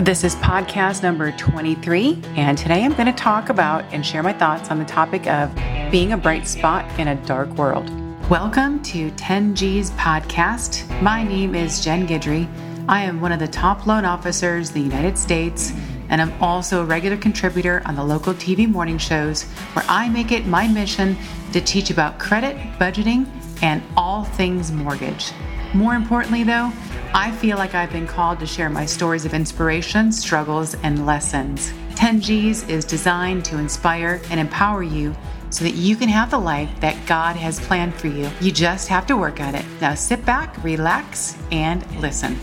This is podcast number 23, and today I'm going to talk about and share my thoughts on the topic of being a bright spot in a dark world. Welcome to 10G's podcast. My name is Jen Guidry. I am one of the top loan officers in the United States, and I'm also a regular contributor on the local TV morning shows where I make it my mission to teach about credit, budgeting, and all things mortgage. More importantly, though, I feel like I've been called to share my stories of inspiration, struggles, and lessons. 10Gs is designed to inspire and empower you so that you can have the life that God has planned for you. You just have to work at it. Now sit back, relax, and listen.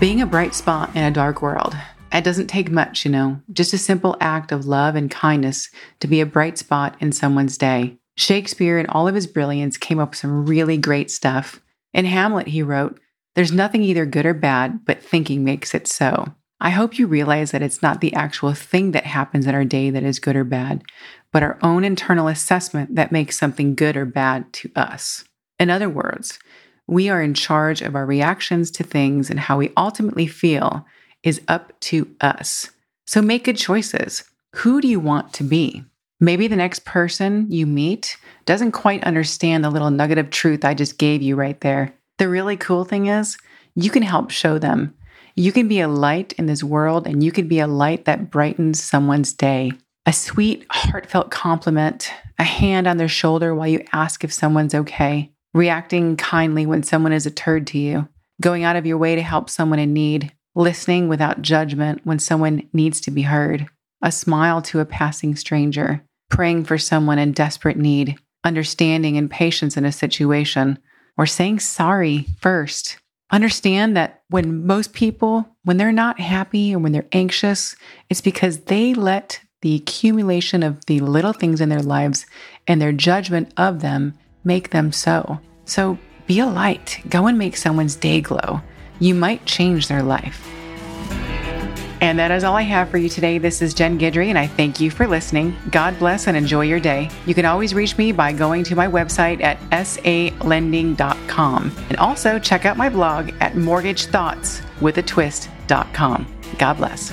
Being a bright spot in a dark world. It doesn't take much, you know, just a simple act of love and kindness to be a bright spot in someone's day. Shakespeare, in all of his brilliance, came up with some really great stuff. In Hamlet, he wrote, There's nothing either good or bad, but thinking makes it so. I hope you realize that it's not the actual thing that happens in our day that is good or bad, but our own internal assessment that makes something good or bad to us. In other words, we are in charge of our reactions to things and how we ultimately feel is up to us. So make good choices. Who do you want to be? Maybe the next person you meet doesn't quite understand the little nugget of truth I just gave you right there. The really cool thing is, you can help show them. You can be a light in this world and you can be a light that brightens someone's day. A sweet, heartfelt compliment, a hand on their shoulder while you ask if someone's okay, reacting kindly when someone is a turd to you, going out of your way to help someone in need, listening without judgment when someone needs to be heard, a smile to a passing stranger, praying for someone in desperate need, understanding and patience in a situation, or saying sorry first. Understand that when most people, when they're not happy or when they're anxious, it's because they let the accumulation of the little things in their lives and their judgment of them make them so. So be a light. Go and make someone's day glow. You might change their life. And that is all I have for you today. This is Jen Guidry, and I thank you for listening. God bless and enjoy your day. You can always reach me by going to my website at salending.com. And also check out my blog at mortgagethoughts with a twist.com. God bless.